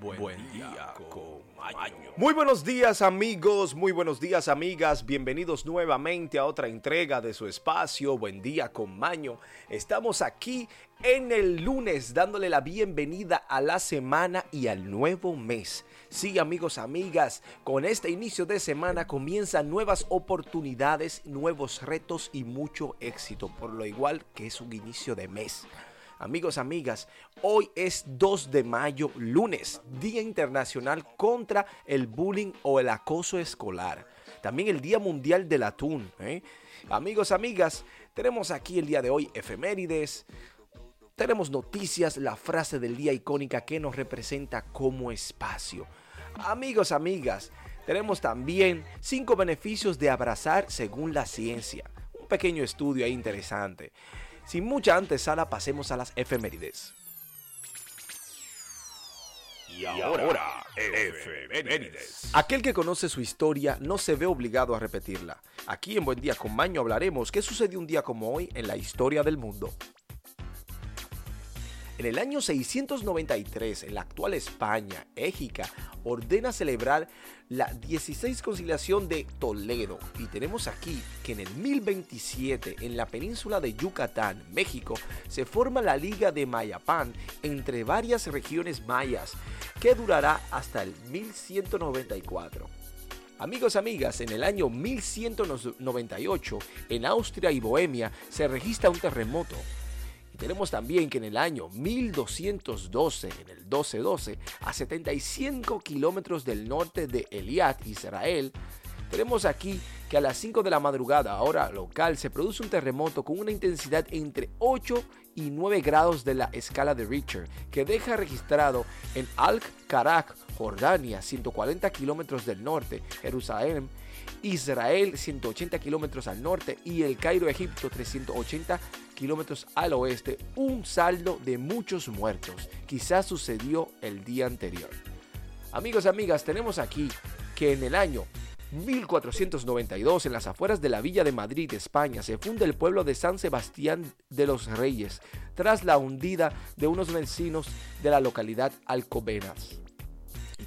Buen, día, con Muy buenos días amigos, muy buenos días amigas, bienvenidos nuevamente a otra entrega de su espacio Buen día con Maño. Estamos aquí en el lunes dándole la bienvenida a la semana y al nuevo mes. Sí amigos, amigas, con este inicio de semana comienzan nuevas oportunidades, nuevos retos y mucho éxito, por lo igual que es un inicio de mes. Amigos, amigas, hoy es 2 de mayo, lunes, Día Internacional contra el Bullying o el Acoso Escolar. También el Día Mundial del Atún. ¿eh? Amigos, amigas, tenemos aquí el día de hoy efemérides. Tenemos noticias, la frase del día icónica que nos representa como espacio. Amigos, amigas, tenemos también 5 beneficios de abrazar según la ciencia. Un pequeño estudio ahí interesante. Sin mucha antesala, pasemos a las efemérides. Y ahora, efemérides. Aquel que conoce su historia no se ve obligado a repetirla. Aquí en Buen Día con Maño hablaremos qué sucedió un día como hoy en la historia del mundo. En el año 693, en la actual España, Égica ordena celebrar la 16 conciliación de Toledo. Y tenemos aquí que en el 1027, en la península de Yucatán, México, se forma la Liga de Mayapán entre varias regiones mayas, que durará hasta el 1194. Amigos, amigas, en el año 1198, en Austria y Bohemia, se registra un terremoto tenemos también que en el año 1212, en el 1212, a 75 kilómetros del norte de Eliat, Israel, tenemos aquí que a las 5 de la madrugada, hora local, se produce un terremoto con una intensidad entre 8 y 9 grados de la escala de Richter, que deja registrado en Al-Karak, Jordania, 140 kilómetros del norte, Jerusalén, Israel, 180 kilómetros al norte, y el Cairo, Egipto, 380 kilómetros al oeste, un saldo de muchos muertos. Quizás sucedió el día anterior. Amigos, amigas, tenemos aquí que en el año 1492, en las afueras de la villa de Madrid, España, se funda el pueblo de San Sebastián de los Reyes, tras la hundida de unos vecinos de la localidad Alcobenas.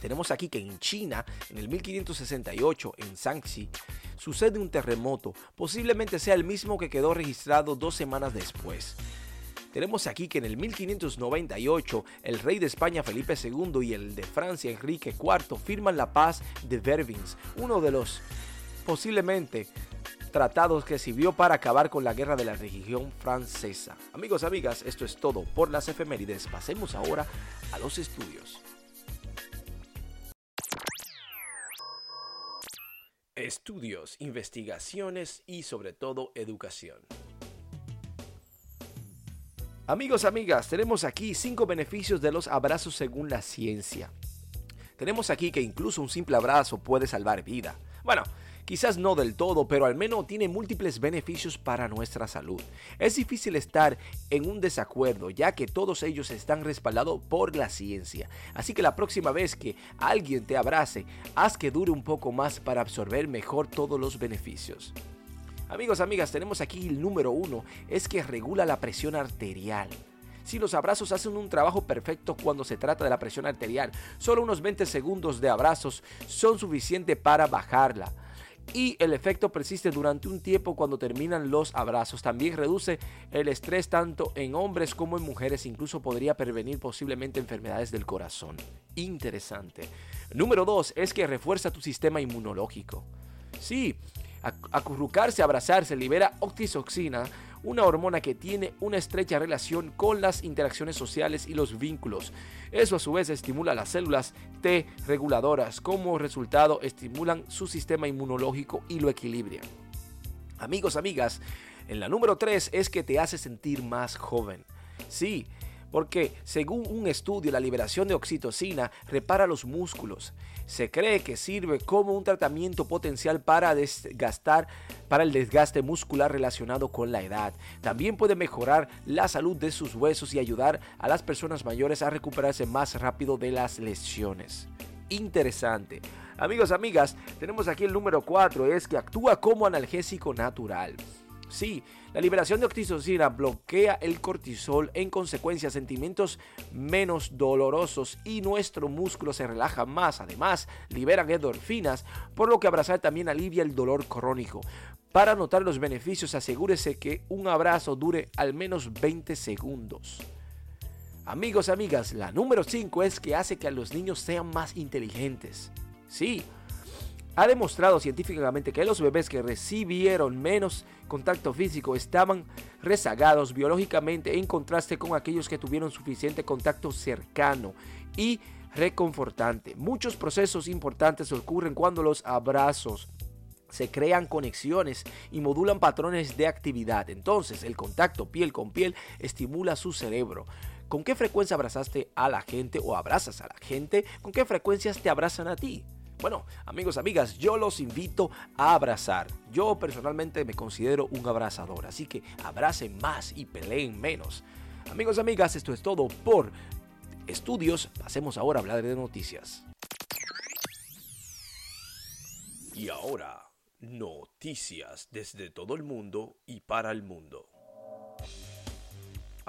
Tenemos aquí que en China, en el 1568, en Shanxi, sucede un terremoto, posiblemente sea el mismo que quedó registrado dos semanas después. Tenemos aquí que en el 1598 el rey de España Felipe II y el de Francia Enrique IV firman la paz de Vervins, uno de los posiblemente tratados que sirvió para acabar con la guerra de la religión francesa. Amigos, amigas, esto es todo por las efemérides. Pasemos ahora a los estudios. Estudios, investigaciones y sobre todo educación. Amigos, amigas, tenemos aquí cinco beneficios de los abrazos según la ciencia. Tenemos aquí que incluso un simple abrazo puede salvar vida. Bueno, quizás no del todo, pero al menos tiene múltiples beneficios para nuestra salud. Es difícil estar en un desacuerdo, ya que todos ellos están respaldados por la ciencia. Así que la próxima vez que alguien te abrace, haz que dure un poco más para absorber mejor todos los beneficios. Amigos, amigas, tenemos aquí el número uno, es que regula la presión arterial. Si los abrazos hacen un trabajo perfecto cuando se trata de la presión arterial, solo unos 20 segundos de abrazos son suficientes para bajarla. Y el efecto persiste durante un tiempo cuando terminan los abrazos. También reduce el estrés tanto en hombres como en mujeres. Incluso podría prevenir posiblemente enfermedades del corazón. Interesante. Número 2 es que refuerza tu sistema inmunológico. Sí, acurrucarse, abrazarse, libera oxitoxina, una hormona que tiene una estrecha relación con las interacciones sociales y los vínculos. Eso a su vez estimula las células T reguladoras, como resultado estimulan su sistema inmunológico y lo equilibran. Amigos, amigas, en la número 3 es que te hace sentir más joven. Sí, porque según un estudio la liberación de oxitocina repara los músculos. Se cree que sirve como un tratamiento potencial para desgastar para el desgaste muscular relacionado con la edad. También puede mejorar la salud de sus huesos y ayudar a las personas mayores a recuperarse más rápido de las lesiones. Interesante. Amigos, amigas, tenemos aquí el número 4, es que actúa como analgésico natural. Sí, la liberación de oxitocina bloquea el cortisol, en consecuencia sentimientos menos dolorosos y nuestro músculo se relaja más. Además, liberan endorfinas, por lo que abrazar también alivia el dolor crónico. Para notar los beneficios, asegúrese que un abrazo dure al menos 20 segundos. Amigos, amigas, la número 5 es que hace que los niños sean más inteligentes. Sí, ha demostrado científicamente que los bebés que recibieron menos contacto físico estaban rezagados biológicamente en contraste con aquellos que tuvieron suficiente contacto cercano y reconfortante. Muchos procesos importantes ocurren cuando los abrazos se crean conexiones y modulan patrones de actividad. Entonces, el contacto piel con piel estimula su cerebro. ¿Con qué frecuencia abrazaste a la gente o abrazas a la gente? ¿Con qué frecuencias te abrazan a ti? Bueno, amigos, amigas, yo los invito a abrazar. Yo personalmente me considero un abrazador, así que abracen más y peleen menos. Amigos, amigas, esto es todo por estudios. Pasemos ahora a hablar de noticias. Y ahora, noticias desde todo el mundo y para el mundo.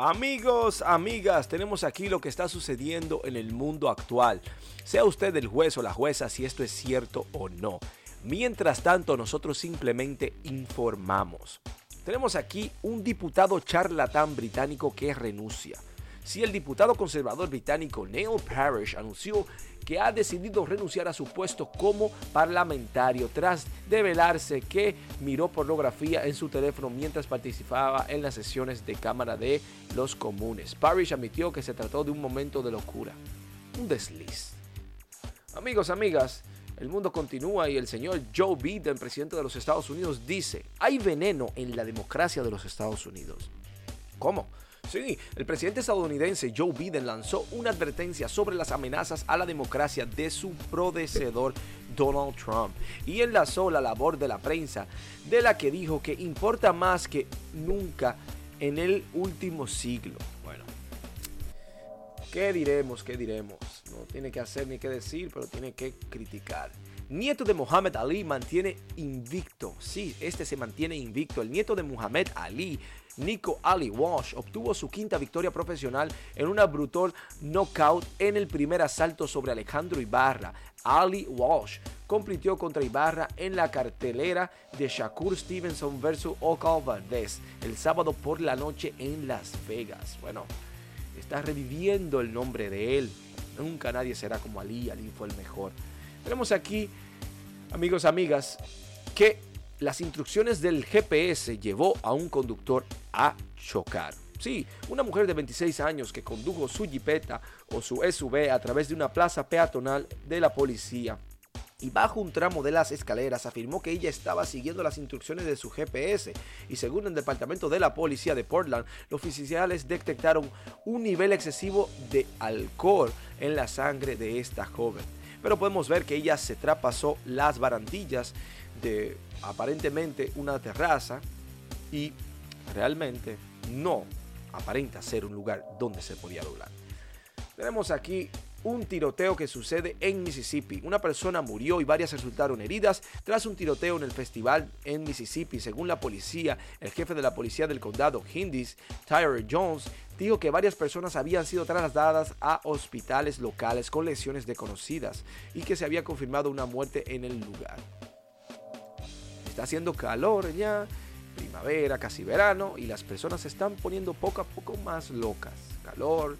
Amigos, amigas, tenemos aquí lo que está sucediendo en el mundo actual. Sea usted el juez o la jueza si esto es cierto o no. Mientras tanto, nosotros simplemente informamos. Tenemos aquí un diputado charlatán británico que renuncia. Si el diputado conservador británico Neil Parish anunció que ha decidido renunciar a su puesto como parlamentario tras develarse que miró pornografía en su teléfono mientras participaba en las sesiones de Cámara de los Comunes. Parish admitió que se trató de un momento de locura, un desliz. Amigos, amigas, el mundo continúa y el señor Joe Biden, presidente de los Estados Unidos, dice, hay veneno en la democracia de los Estados Unidos. ¿Cómo? Sí, el presidente estadounidense Joe Biden lanzó una advertencia sobre las amenazas a la democracia de su predecesor Donald Trump y enlazó la labor de la prensa, de la que dijo que importa más que nunca en el último siglo. Bueno, ¿qué diremos? ¿Qué diremos? No tiene que hacer ni que decir, pero tiene que criticar. Nieto de Muhammad Ali mantiene invicto. Sí, este se mantiene invicto. El nieto de Muhammad Ali Nico Ali Walsh obtuvo su quinta victoria profesional en una brutal knockout en el primer asalto sobre Alejandro Ibarra. Ali Walsh compitió contra Ibarra en la cartelera de Shakur Stevenson vs. Okal Valdez el sábado por la noche en Las Vegas. Bueno, está reviviendo el nombre de él. Nunca nadie será como Ali, Ali fue el mejor. Tenemos aquí, amigos, amigas, que las instrucciones del GPS llevó a un conductor chocar. Sí, una mujer de 26 años que condujo su jipeta o su SUV a través de una plaza peatonal de la policía y bajo un tramo de las escaleras afirmó que ella estaba siguiendo las instrucciones de su GPS y según el departamento de la policía de Portland, los oficiales detectaron un nivel excesivo de alcohol en la sangre de esta joven. Pero podemos ver que ella se trapasó las barandillas de aparentemente una terraza y realmente no aparenta ser un lugar donde se podía doblar. Tenemos aquí un tiroteo que sucede en Mississippi. Una persona murió y varias resultaron heridas tras un tiroteo en el festival en Mississippi. Según la policía, el jefe de la policía del condado, Hindis, Tyler Jones, dijo que varias personas habían sido trasladadas a hospitales locales con lesiones desconocidas y que se había confirmado una muerte en el lugar. Está haciendo calor ya, primavera, casi verano, y las personas se están poniendo poco a poco más locas. Calor,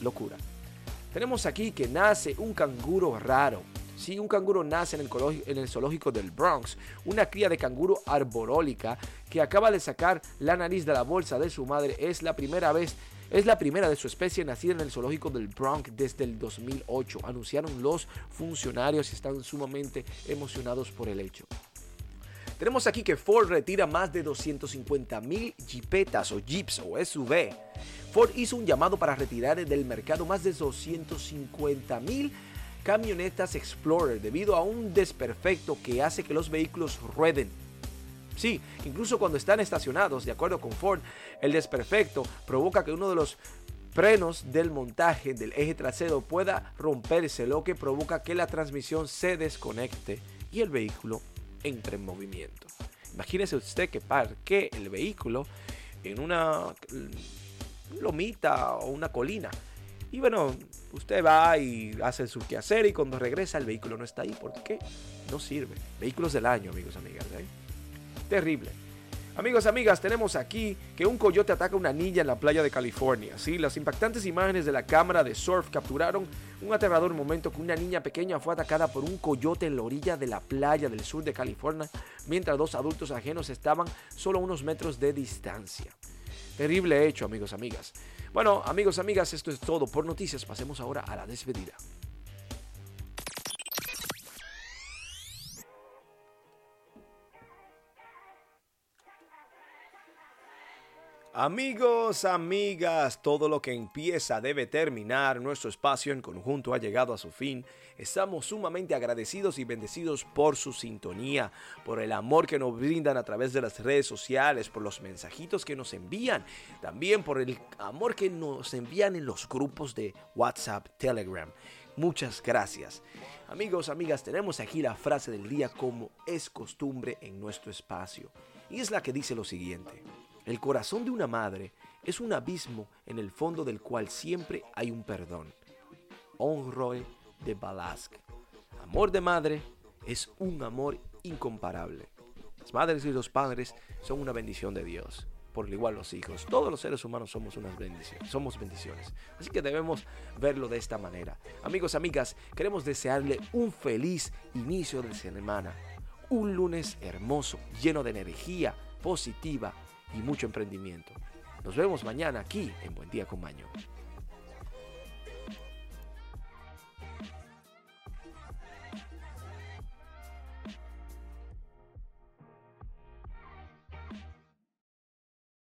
locura. Tenemos aquí que nace un canguro raro. Sí, un canguro nace en el, en el, zoológico del Bronx, una cría de canguro arborólica que acaba de sacar la nariz de la bolsa de su madre. Es la primera vez, es la primera de su especie nacida en el zoológico del Bronx desde el 2008. Anunciaron los funcionarios y están sumamente emocionados por el hecho. Tenemos aquí que Ford retira más de 250 mil jipetas o jeeps o SUV. Ford hizo un llamado para retirar del mercado más de 250 mil camionetas Explorer debido a un desperfecto que hace que los vehículos rueden. Sí, incluso cuando están estacionados, de acuerdo con Ford, el desperfecto provoca que uno de los frenos del montaje del eje trasero pueda romperse, lo que provoca que la transmisión se desconecte y el vehículo entre en movimiento. Imagínese usted que parque el vehículo en una lomita o una colina. Y bueno, usted va y hace su quehacer y cuando regresa el vehículo no está ahí. ¿Por qué? No sirve. Vehículos del año, amigos, amigas. ¿eh? Terrible. Amigos, amigas, tenemos aquí que un coyote ataca a una niña en la playa de California. Sí, las impactantes imágenes de la cámara de surf capturaron un aterrador momento que una niña pequeña fue atacada por un coyote en la orilla de la playa del sur de California, mientras dos adultos ajenos estaban solo a unos metros de distancia. Terrible hecho, amigos, amigas. Bueno, amigos, amigas, esto es todo por noticias. Pasemos ahora a la despedida. Amigos, amigas, todo lo que empieza debe terminar. Nuestro espacio en conjunto ha llegado a su fin. Estamos sumamente agradecidos y bendecidos por su sintonía, por el amor que nos brindan a través de las redes sociales, por los mensajitos que nos envían, también por el amor que nos envían en los grupos de WhatsApp, Telegram. Muchas gracias. Amigos, amigas, tenemos aquí la frase del día como es costumbre en nuestro espacio. Y es la que dice lo siguiente. El corazón de una madre es un abismo en el fondo del cual siempre hay un perdón. Honroy de Balask. Amor de madre es un amor incomparable. Las madres y los padres son una bendición de Dios. Por igual los hijos. Todos los seres humanos somos unas bendiciones. Somos bendiciones. Así que debemos verlo de esta manera. Amigos, amigas, queremos desearle un feliz inicio de semana. Un lunes hermoso, lleno de energía positiva y mucho emprendimiento. Nos vemos mañana aquí en Buen Día con Maño.